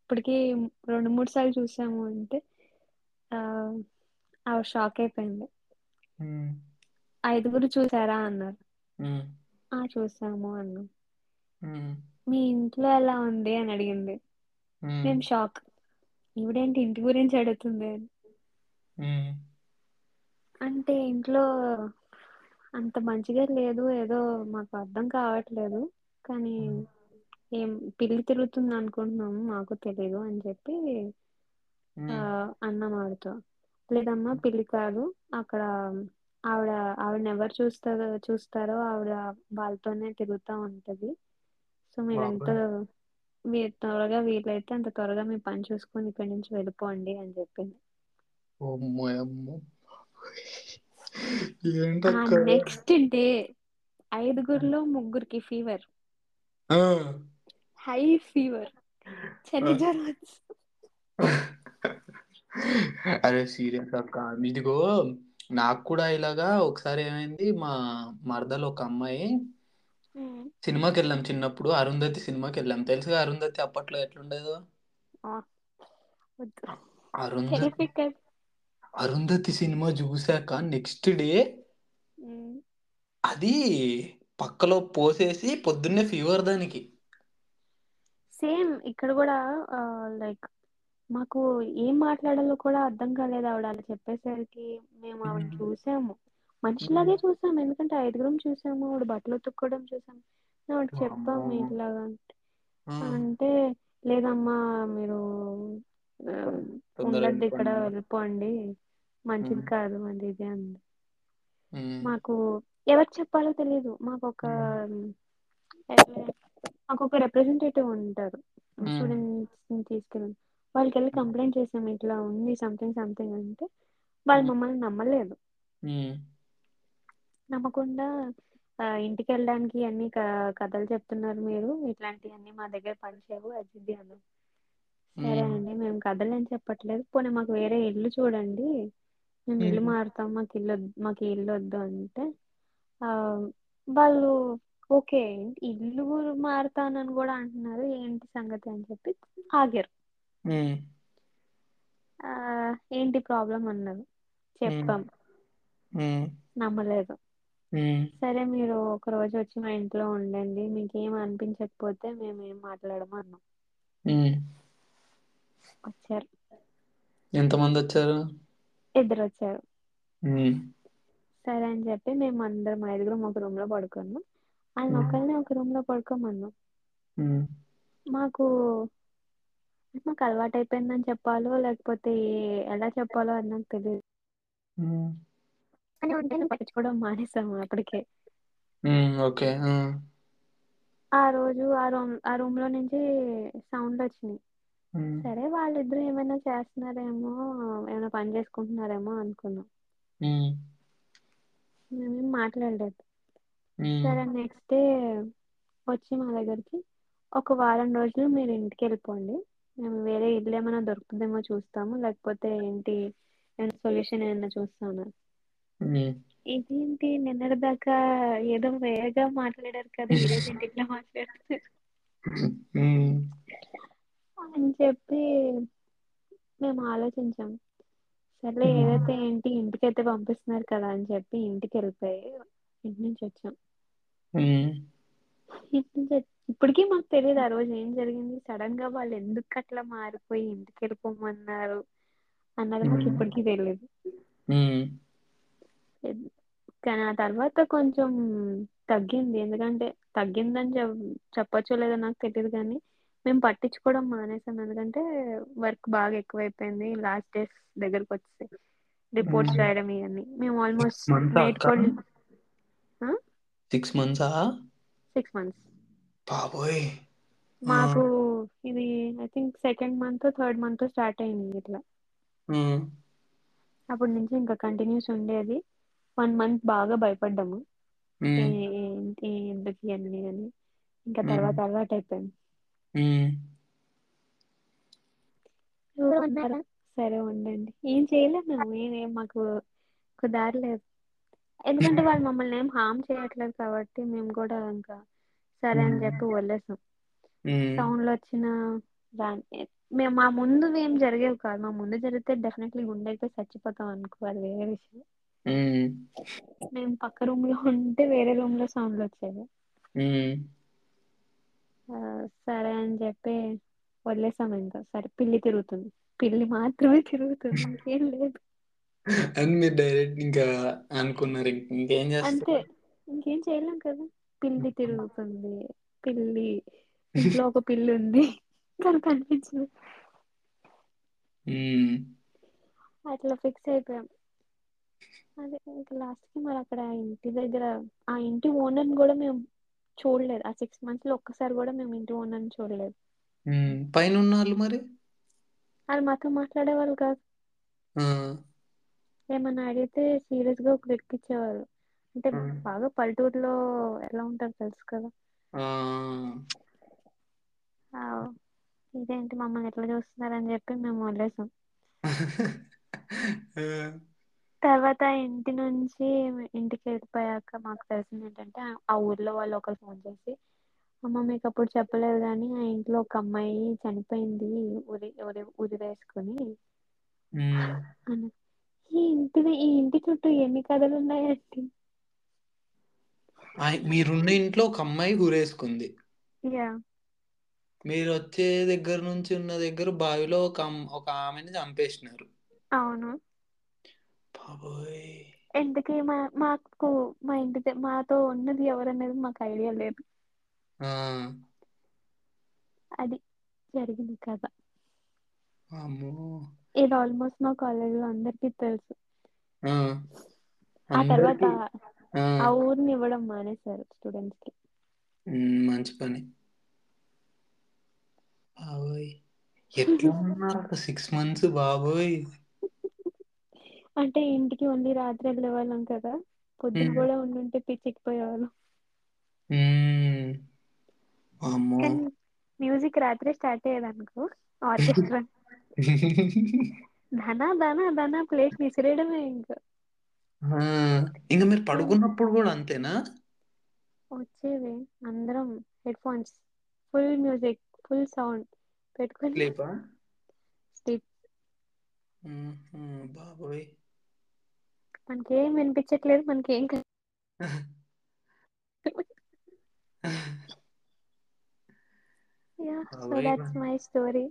[SPEAKER 2] ఇప్పటికి రెండు మూడు సార్లు చూసాము అంటే ఆ ఆవిడ షాక్ అయిపోయింది. ఐదుగురు చూసారా అన్నారు. ఆ చూసాము అన్నాం. మీ ఇంట్లో ఎలా ఉంది అని అడిగింది. మేము. షాక్. ఈవిడేంటి ఇంటి గురించి అడుగుతుంది అని. అంటే ఇంట్లో అంత మంచిగా లేదు. ఏదో మాకు అర్థం కావట్లేదు. కానీ ఏం పిల్లి తిరుగుతుంది అనుకుంటున్నాము. మాకు తెలీదు అని చెప్పి ఆ అన్నం ఆవిడతో లేదమ్మా పిల్లి కాదు. అక్కడ ఆవిడ ఆవిడని ఎవరు చూస్తారు చూస్తారో ఆవిడ వాళ్ళతోనే తిరుగుతా ఉంటది. సో మీరెంత
[SPEAKER 3] బాబోయ్.
[SPEAKER 2] మీరు త్వరగా వీలైతే అంత త్వరగా మీ పని చూసుకొని ఇక్కడి నుంచి వెళ్ళిపోండి అని చెప్పింది. నెక్స్ట్ డే ఐదుగురిలో ముగ్గురికి ఫీవర్. High fever. చలి జ్వరం
[SPEAKER 3] అరే సీరియస్ అక్క. ఇదిగో నాకు కూడా ఇలాగా ఒకసారి ఏమైంది మా మరదలు ఒక అమ్మాయి సినిమాకి వెళ్ళాం చిన్నప్పుడు అరుంధతి సినిమాకి వెళ్ళాం తెలుసుగా అరుంధతి అప్పట్లో ఎట్లుండేదో? అరుంధతి అరుంధతి సినిమా చూసాక నెక్స్ట్ డే అది పక్కలో పోసేసి పొద్దున్నే ఫీవర్ దానికి.
[SPEAKER 2] సేమ్ ఇక్కడ కూడా లైక్ మాకు ఏం మాట్లాడాలో కూడా అర్థం కాలేదు ఆవిడ. అలా చెప్పేసరికి మేము ఆవిడని
[SPEAKER 3] ఉమ్,
[SPEAKER 2] చూసాము. మనిషిలాగే చూసాము ఎందుకంటే ఐదుగురం చూసాము. ఆవిడ బట్టలు ఉతుక్కోవడం చూసాము
[SPEAKER 3] వామ్మో.
[SPEAKER 2] చెప్పాము ఇట్లాగా అంటే లేదమ్మా మీరు ఉండద్దు ఇక్కడ
[SPEAKER 3] వెళ్ళిపోండి.
[SPEAKER 2] మంచిది కాదు అది ఇది అంది. మాకు ఎవరికి చెప్పాలో తెలీదు. మాకు ఒక మాకు ఒక రిప్రజెంటేటివ్ ఉంటారు. స్టూడెంట్స్ని తీసుకెళ్ళి వాళ్ళకెళ్ళి కంప్లైంట్ చేసాం. ఇట్లా ఉంది సంథింగ్ సంథింగ్ అంటే వాళ్ళు మమ్మల్ని నమ్మలేదు. నమ్మకుండా ఇంటికి వెళ్ళడానికి అన్ని కథలు చెప్తున్నారు మీరు. ఇట్లాంటివన్నీ మా దగ్గర పనిచేయవు అది ఇది అన్నారు సరే అండి మేము కథలు ఏం చెప్పట్లేదు. పోనీ మాకు వేరే ఇల్లు చూడండి. మేము ఇల్లు మారుతాం మాకు ఇల్లు మాకు ఇల్లు వద్దు అంటే ఆ వాళ్ళు ఓకే ఇల్లు మారుతానని కూడా అంటున్నారు. ఏంటి సంగతి అని చెప్పి ఆగారు.
[SPEAKER 3] ఉమ్.
[SPEAKER 2] ఆ ఏంటి ప్రాబ్లం అన్నారు. చెప్పాం. నమ్మలేదు. సరే మీరు ఒక రోజు వచ్చి మా ఇంట్లో ఉండండి. మీకేం అనిపించకపోతే మేము ఏం మాట్లాడము అన్నాం.
[SPEAKER 3] ఉమ్.
[SPEAKER 2] వచ్చారు.
[SPEAKER 3] ఎంత మంది వచ్చారు?
[SPEAKER 2] ఇద్దరు వచ్చారు
[SPEAKER 3] ఉమ్.
[SPEAKER 2] సరే అని చెప్పి మేము అందరం ఐదుగురం ఒక రూమ్లో పడుకున్నాం. ఆయన
[SPEAKER 3] ఉమ్,
[SPEAKER 2] ఒకల్నే ఒక రూమ్లో పడుకోమన్నాం.
[SPEAKER 3] ఉమ్.
[SPEAKER 2] మాకు మాకు అలవాటు అయిపోయిందని చెప్పాలో లేకపోతే ఎలా చెప్పాలో అని నాకు తెలియదు
[SPEAKER 3] ఉమ్.
[SPEAKER 2] అని ఉంటే పట్టించుకోవడం మానేసాము అప్పటికే.
[SPEAKER 3] Um okay. ఆ
[SPEAKER 2] ఆ రోజు ఆ రూమ్ ఆ రూమ్లో నుంచి సౌండ్ వచ్చినాయి సరే వాళ్ళిద్దరు ఏమైనా చేస్తున్నారేమో ఏమైనా పని చేసుకుంటున్నారేమో అనుకున్నాం.
[SPEAKER 3] ఉమ్
[SPEAKER 2] మేమేం మాట్లాడలేదు. సరే నెక్స్ట్ డే వచ్చి మా దగ్గరికి ఒక వారం రోజులు మీరు ఇంటికి వెళ్ళిపోండి. మేము వేరే ఇల్లు ఏమైనా దొరుకుతుందేమో చూస్తాము. లేకపోతే ఏంటి నేను సొల్యూషన్ ఏదన్నా చూస్తాను
[SPEAKER 3] ఉమ్
[SPEAKER 2] ఇదేంటి నిన్నటి దాకా ఏదో వేరేగా మాట్లాడారు కదా ఏంటి ఇట్లా మాట్లాడుతున్నారు.
[SPEAKER 3] ఉమ్
[SPEAKER 2] అని చెప్పి మేము ఆలోచించాం. సర్లే ఏదైతే ఏంటి ఇంటికైతే పంపిస్తున్నారు కదా అని చెప్పి ఇంటికి వెళ్ళిపోయి ఇంటి నుంచి వచ్చాం ఇప్పటికీ మాకు తెలియదు ఆ రోజు ఏం జరిగింది. సడన్గా వాళ్ళు ఎందుకు అట్లా మారిపోయి ఇంటికెళ్ళిపోమన్నారు అన్నది మాకు. ఇప్పటికీ తెలియదు. కానీ ఆ తర్వాత కొంచెం తగ్గింది. ఎందుకంటే తగ్గిందని చెప్పచ్చో లేదో నాకు తెలియదు కానీ మేము పట్టించుకోవడం మానేసాం. ఎందుకంటే వర్క్ బాగా ఎక్కువైపోయింది. లాస్ట్ డేస్ దగ్గరకు వచ్చేసాయి రిపోర్ట్స్. రాయడం ఇవన్నీ. మేము ఆల్మోస్ట్? నేర్చుకోండి
[SPEAKER 3] సిక్స్ మంత్సా
[SPEAKER 2] సిక్స్ మంత్స్
[SPEAKER 3] బాబోయ్!
[SPEAKER 2] మాకు ఇది I think second month third month start అయింది ఇట్లా. అప్పటి నుంచి ఇంకా కంటిన్యూస్ ఉండేది. వన్ మంత్ బాగా భయపడ్డాము. ఏంటి ఎందుకు ఇవన్నీ అని. ఇంకా. తర్వాత అలవాటు అయిపోయింది.
[SPEAKER 3] హ్మ్.
[SPEAKER 2] సరే ఉండండి ఏం చేయలేము మేము ఏ మాకు ఒక దారి లేదు ఎందుకంటే వాళ్ళు మమ్మల్ని ఏం హార్మ్ చేయట్లేదు కాబట్టి మేము కూడా ఇంకా సరే అని
[SPEAKER 3] హ్మ్.
[SPEAKER 2] చెప్పి వదిలేసాం
[SPEAKER 3] హ్మ్.
[SPEAKER 2] సౌండ్లు వచ్చిన దాన్ని మేము మా ముందు ఏం జరిగేవి కాదు మా ముందు జరిగితే డెఫినెట్లీ గుండె అయిపోయి చచ్చిపోతాం అనుకోవాలి వేరే విషయం
[SPEAKER 3] హ్మ్
[SPEAKER 2] మేము పక్క రూమ్లో ఉంటే వేరే రూమ్లో సౌండ్లు వచ్చేవి
[SPEAKER 3] హ్మ్
[SPEAKER 2] ఆ సరే అని చెప్పి వదిలేసాం ఇంకా. సరే పిల్లి తిరుగుతుంది. పిల్లి మాత్రమే తిరుగుతుంది. ఇంకేం లేదు.
[SPEAKER 3] అని మీరు డైరెక్ట్ ఇంకా అనుకున్నారు. ఇంకేం
[SPEAKER 2] అంతే.
[SPEAKER 3] చేస్తారు
[SPEAKER 2] ఇంకేం చెయలేం కదా. పిల్లి తిరుగుతుంది. పిల్లి ఇంట్లో ఒక పిల్లి ఉంది. తనకు కనిపించదు. అట్లా ఫిక్స్ అయిపోయాం. అదే ఇంకా లాస్ట్కి మరి అక్కడ ఇంటి దగ్గర ఆ ఇంటి ఓనర్ కూడా మేము చూడలేదు. ఆ సిక్స్ మంత్స్లో ఒక్కసారి కూడా మేము ఇంటి ఓనర్ని చూడలేదు
[SPEAKER 3] హ్మ్ పైనున్నోళ్ళు మరి?
[SPEAKER 2] వాళ్ళు మాతో మాట్లాడే వాళ్ళు కాదు ఏమన్నా అడిగితే సీరియస్గా ఒక లుక్ ఇచ్చేవారు అంటే! బాగా పల్లెటూరులో ఎలా ఉంటారో తెలుసు కదా. ఇదేంటి మమ్మల్ని ఎట్లా చూస్తున్నారని చెప్పి మేము వదిలేసాం. తర్వాత ఇంటి నుంచి ఇంటికి వెళ్ళిపోయాక మాకు తెలిసింది ఏంటంటే ఆ ఊర్లో వాళ్ళు ఒకరు ఫోన్ చేసి అమ్మ మీకు అప్పుడు చెప్పలేదు గాని ఆ ఇంట్లో ఒక అమ్మాయి చనిపోయింది ఉరి ఉరి ఉరి వేసుకుని
[SPEAKER 3] హ్మ్
[SPEAKER 2] అని ఈ ఇంటిది ఈ ఇంటి చుట్టూ ఎన్ని కథలు ఉన్నాయండి?
[SPEAKER 3] మీరున్న ఇంట్లో ఒక అమ్మాయి ఉరేసుకుంది.
[SPEAKER 2] యా.
[SPEAKER 3] మీరు వచ్చే దగ్గర నుంచి ఉన్న దగ్గర బావిలో ఒక ఒక ఆమెని చంపేసినారు.
[SPEAKER 2] అవును.
[SPEAKER 3] బాబోయ్.
[SPEAKER 2] ఎందుకే మా మాకు మా ఇంటి మాతో ఉన్నది ఎవరనేది మాకు ఐడియా లేదు.
[SPEAKER 3] ఆ.
[SPEAKER 2] అది జరిగింది కథ. ఇది ఆల్మోస్ట్ మా కాలేజ్లో అందరికి తెలుసు.
[SPEAKER 3] ఆ.
[SPEAKER 2] తర్వాత ఆ. ఊరిని ఇవ్వడం మానేశారు
[SPEAKER 3] స్టూడెంట్స్కి మంచి పని. బాబోయ్. ఎట్లా ఉన్నారు? సిక్స్ మంత్స్ బాబోయ్.
[SPEAKER 2] అంటే ఇంటికి ఓన్లీ రాత్రి వెళ్ళే వాళ్ళం కదా. పొద్దున. కూడా ఉండుంటే పిచ్చెక్కిపోయేవాళ్ళం.
[SPEAKER 3] వామ్మో
[SPEAKER 2] కానీ మ్యూజిక్ రాత్రే స్టార్ట్ అయ్యేదనుకో ఆర్కెస్ట్రా. ధనా ధనా ధనా ప్లేట్ విసిరేయడమే ఇంకా.
[SPEAKER 3] ఆ ఇంక మీరు పడుకున్నప్పుడు కూడా అంతేనా?
[SPEAKER 2] వచ్చేవి అందరం headphones full music full sound పెట్టుకొని
[SPEAKER 3] స్లీపా? బాబోయ్.
[SPEAKER 2] మనకి ఏం వినిపించట్లేదు మనకి ఏం సో! That's my story.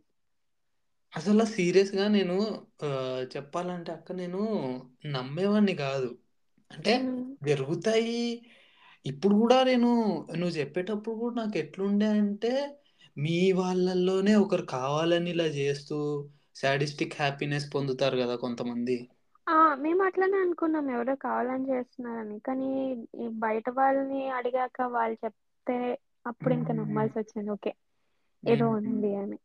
[SPEAKER 3] అసలు సీరియస్గా నేను చెప్పాలంటే అక్క నేను నమ్మేవాడిని కాదు. అంటే జరుగుతాయి. ఇప్పుడు కూడా నేను నువ్వు చెప్పేటప్పుడు కూడా నాకు ఎట్లుండే అంటే మీ వాళ్ళల్లోనే ఒకరు కావాలని ఇలా చేస్తూ శాడిస్టిక్ హ్యాపీనెస్ పొందుతారు కదా కొంతమంది.
[SPEAKER 2] ఆ మేము అట్లనే అనుకున్నాం ఎవరో కావాలని చేస్తున్నారని కానీ ఈ బయట వాళ్ళని అడిగాక వాళ్ళు చెప్తే అప్పుడు ఇంకా. నమ్మాల్సి వచ్చింది ఓకే ఏదో. ఉంది అని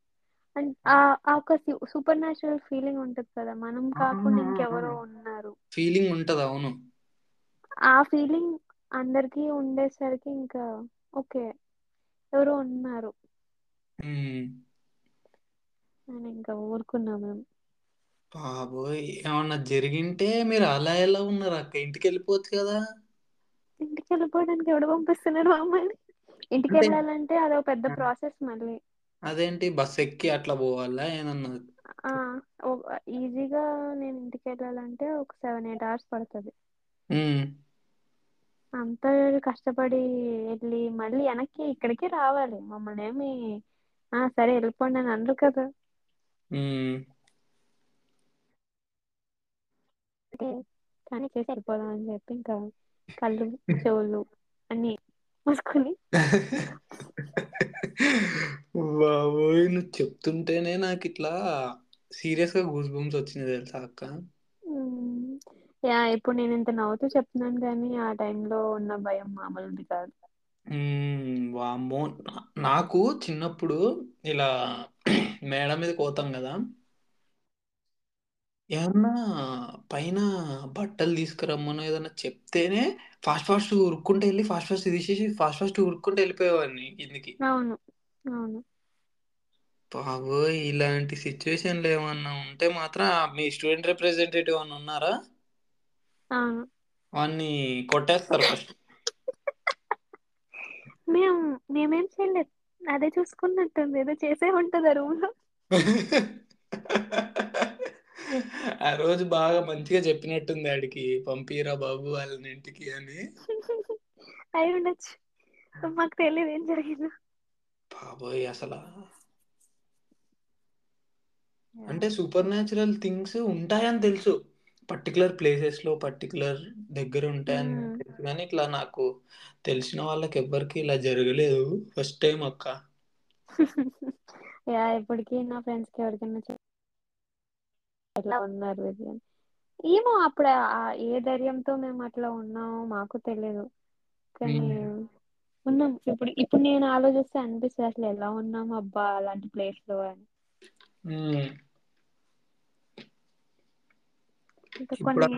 [SPEAKER 2] అండ్ ఆ ఒక సూపర్ న్యాచురల్ ఫీలింగ్ ఉంటది కదా మనం! కాకుండా! ఇంకెవరో ఉన్నారు
[SPEAKER 3] ఫీలింగ్ ఉంటది. అవును.
[SPEAKER 2] ఆ ఫీలింగ్ అందరికి ఉండేసరికి ఇంకా ఓకే ఎవరో ఉన్నారు
[SPEAKER 3] హ్మ్
[SPEAKER 2] అని ఇంకా ఊరుకున్నాం మేము
[SPEAKER 3] బాబోయ్! ఏమన్నా జరిగింటే మీరు అలా ఎలా ఉన్నారు అక్క? ఇంటికి వెళ్ళిపోవచ్చు కదా?
[SPEAKER 2] ఇంటికి వెళ్ళిపోవడానికి ఎవడు పంపిస్తున్నాడు మమ్మల్ని ఇంటికి
[SPEAKER 3] అంటే
[SPEAKER 2] వెళ్ళాలంటే అదో పెద్ద
[SPEAKER 3] ఆ!
[SPEAKER 2] ప్రాసెస్ మళ్ళీ.
[SPEAKER 3] అదేంటి? బస్ ఎక్కి అట్లా పోవాలా? ఏమన్నా
[SPEAKER 2] ఆ ఈజీగా నేను ఇంటికి వెళ్ళాలంటే ఒక సెవెన్ ఎయిట్ అవర్స్ పడుతది.
[SPEAKER 3] హ్మ్.
[SPEAKER 2] అంతా కష్టపడి వెళ్ళి మళ్ళీ వెనక్కి ఇక్కడికి రావాలి. మమ్మల్ని ఏమి ఆ సరే వెళ్ళిపోండి అని అనరు కదా.
[SPEAKER 3] హ్మ్.
[SPEAKER 2] కానీ చేసి వెళ్ళిపోదాం అని చెప్పి ఇంకా కళ్ళు చెవులు అన్ని మూసుకొని.
[SPEAKER 3] బాబోయ్ నువ్వు చెప్తుంటేనే నాకు ఇట్లా సీరియస్గా గూస్ బంప్స్ వచ్చినాయి తెలుసా అక్క.
[SPEAKER 2] యా ఇప్పుడు నేను ఇంత నవ్వుతూ చెప్తున్నాను కానీ ఆ టైంలో ఉన్న భయం మామూలుది కాదు.
[SPEAKER 3] వామ్మో నాకు చిన్నప్పుడు ఇలా మేడ మీద పోతాం కదా. ఏమన్నా పైన బట్టలు తీసుకురమ్మనో ఏదన్నా చెప్తేనే ఫాస్ట్ ఫాస్ట్ ఉరుక్కుంటూ వెళ్ళి ఫాస్ట్ ఫాస్ట్ తీసేసి ఫాస్ట్ ఫాస్ట్ ఉరుక్కుంటూ వెళ్ళిపోయేవాడిని కిందికి.
[SPEAKER 2] అవును. అవును.
[SPEAKER 3] బాబోయ్! ఇలాంటి సిచ్యువేషన్లు ఏమన్నా ఉంటే మాత్రం ఆ మీ స్టూడెంట్ రిప్రజెంటేటివ్ అని ఉన్నారా?
[SPEAKER 2] అవును.
[SPEAKER 3] వాడిని కొట్టేస్తారు ఫస్ట్.
[SPEAKER 2] మేము మేమేం చేయలేదు. అదే చూసుకున్నట్టుంది. ఏదో చేసే ఉంటుంది ఆ రూమ్లో
[SPEAKER 3] ఆ రోజు బాగా మంచిగా చెప్పినట్టుంది ఆడికి పంపిరా బాబు వాళ్ళని ఇంటికి అని.
[SPEAKER 2] అయి ఉండొచ్చు. మాకు తెలియదు ఏం జరిగిందో.
[SPEAKER 3] బాబోయ్ అసలు. అంటే సూపర్ న్యాచురల్ థింగ్స్ ఉంటాయని తెలుసు. పర్టికులర్ ప్లేసెస్లో పర్టికులర్ దగ్గర ఉంటాయని. తెలుసు కానీ ఇట్లా నాకు తెలిసిన వాళ్ళకి ఎవ్వరికి ఇలా జరగలేదు. ఫస్ట్ టైం అక్క.
[SPEAKER 2] యా ఇప్పటికీ నా ఫ్రెండ్స్కి ఎవరికైనా ఎట్లా ఉన్నారు ఏమో అప్పుడు ఏ ధైర్యంతో మేము అట్లా ఉన్నామో మాకు తెలియదు కానీ. ఉన్నాం. ఇప్పుడు ఇప్పుడు నేను ఆలోచిస్తే అనిపిస్తుంది అసలు ఎలా ఉన్నాం అబ్బా అలాంటి ప్లేస్లో అని. ఇంకా కొన్ని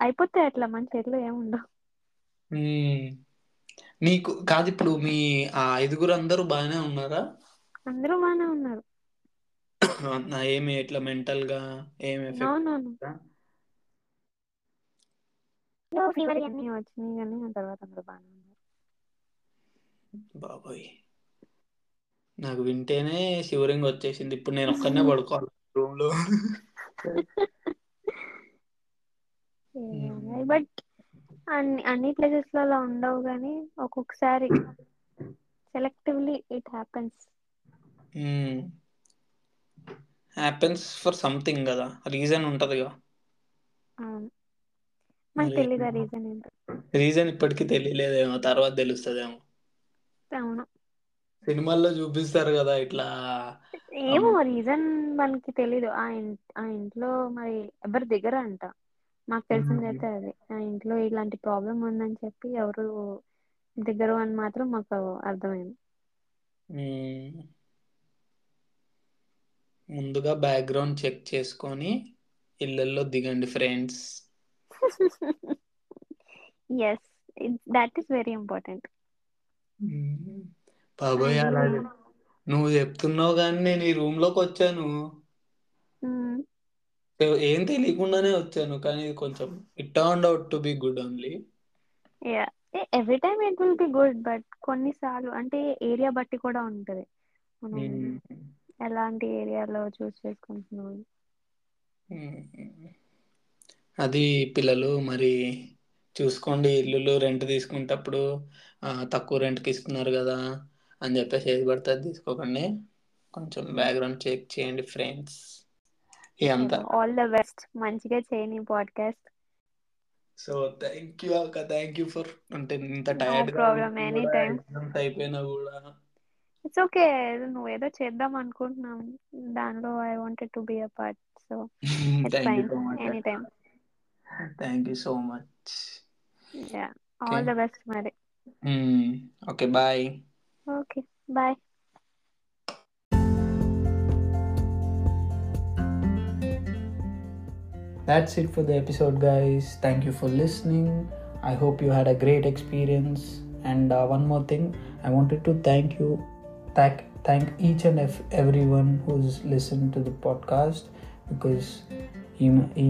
[SPEAKER 2] అయిపోతాయి అట్లా మన చేతిలో ఏముండవు.
[SPEAKER 3] నీకు కాదు ఇప్పుడు మీ ఆ ఐదుగురు అందరూ బాగానే ఉన్నారా?
[SPEAKER 2] అందరూ బాగానే ఉన్నారు.
[SPEAKER 3] నా ఏమి ఇట్లా మెంటల్గా ఏమి ఎఫెక్ట్
[SPEAKER 2] అవునవును ఫీవర్ వచ్చినాయి కానీ ఆ తర్వాత అందరూ బాగానే ఉన్నారు.
[SPEAKER 3] బాబోయ్. నాకు వింటేనే శివరింగ్ వచ్చేసింది. ఇప్పుడు నేను ఒక్కనే పడుకోవాలి రూమ్లో.
[SPEAKER 2] బట్ అన్ని అన్ని ప్లేసెస్లో అలా ఉండవు కానీ ఒక్కొక్కసారి selectively it happens
[SPEAKER 3] happens for something కదా రీజన్ ఉంటదిగా
[SPEAKER 2] అవును. మనకు తెలీదు ఆ రీజన్ ఏంటో?
[SPEAKER 3] రీజన్ ఇప్పటికీ తెలియలేదేమో తర్వాత తెలుస్తుందేమో.
[SPEAKER 2] అవును.
[SPEAKER 3] సినిమాల్లో చూపిస్తారు కదా ఇట్లా.
[SPEAKER 2] ఏమో రీజన్ మనకి తెలీదు. ఆ ఇన్ ఆ ఇంట్లో మరి ఎవరు దిగరు అంట. మాకు తెలిసింది అయితే అది. ఆ ఇంట్లో ఇలాంటి ప్రాబ్లం ఉందని చెప్పి ఎవరు దిగరు అని మాత్రం మాకు అర్థమైంది.
[SPEAKER 3] మ్మ్. ముందుగా బ్యాక్గ్రౌండ్ చెక్ చేసుకొని ఇళ్ళల్లో దిగండి friends
[SPEAKER 2] yes that is very important
[SPEAKER 3] బాబోయ్ అలా నువ్వు చెప్తున్నావు కానీ నేను ఈ రూమ్లోకి వచ్చాను ఏం తెలియకుండానే వచ్చాను కానీ ఇది కొంచెం it turn out to be good only
[SPEAKER 2] yeah every time it will be good but కొన్నిసార్లు అంటే ఏరియా బట్టి కూడా ఉంటది. ఎలాంటి ఏరియాలో చూస్ చేసుకుంటున్నాం
[SPEAKER 3] అది పిల్లలు మరి చూసుకోండి ఇల్లులు రెంట్ తీసుకునేటప్పుడు ఆ తక్కువ రెంట్కి ఇస్తున్నారు కదా అని చెప్పేసి ఏది పడితే అది తీసుకోకండి. కొంచెం బ్యాక్గ్రౌండ్ చెక్ చేయండి ఫ్రెండ్స్.
[SPEAKER 2] ఆల్ ద బెస్ట్ మంచిగా చేయని పాడ్కాస్ట్.
[SPEAKER 3] సో థ్యాంక్ యూ అక్క. థ్యాంక్ యూ ఫర్ అంటే ఇంత టైర్డ్గా అయిపోయినా కూడా.
[SPEAKER 2] ఇట్స్ ఓకే నువ్వు ఏదో చేద్దాం అనుకుంటున్నాం దానిలో I wanted to be a part so it's
[SPEAKER 3] thank you
[SPEAKER 2] fine
[SPEAKER 3] so much
[SPEAKER 2] any
[SPEAKER 3] అక్క
[SPEAKER 2] time
[SPEAKER 3] thank you so much
[SPEAKER 2] yeah
[SPEAKER 3] okay
[SPEAKER 2] all the best మరి
[SPEAKER 3] okay bye
[SPEAKER 2] okay bye
[SPEAKER 1] That's it for the episode, guys. Thank you for listening. I hope you had a great experience. And uh, one more thing, I wanted to thank you, thank thank each and ev- everyone who's listened to the podcast because ఈ ఈ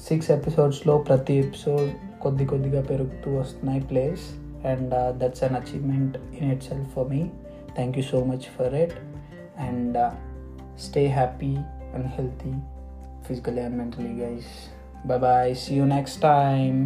[SPEAKER 1] సిక్స్ ఎపిసోడ్స్లో ప్రతి ఎపిసోడ్ కొద్ది కొద్దిగా పెరుగుతూ వస్తున్నాయి place and that's an achievement in itself for me thank you so much for it and stay happy and healthy physically and mentally, guys. Bye bye. See you next time.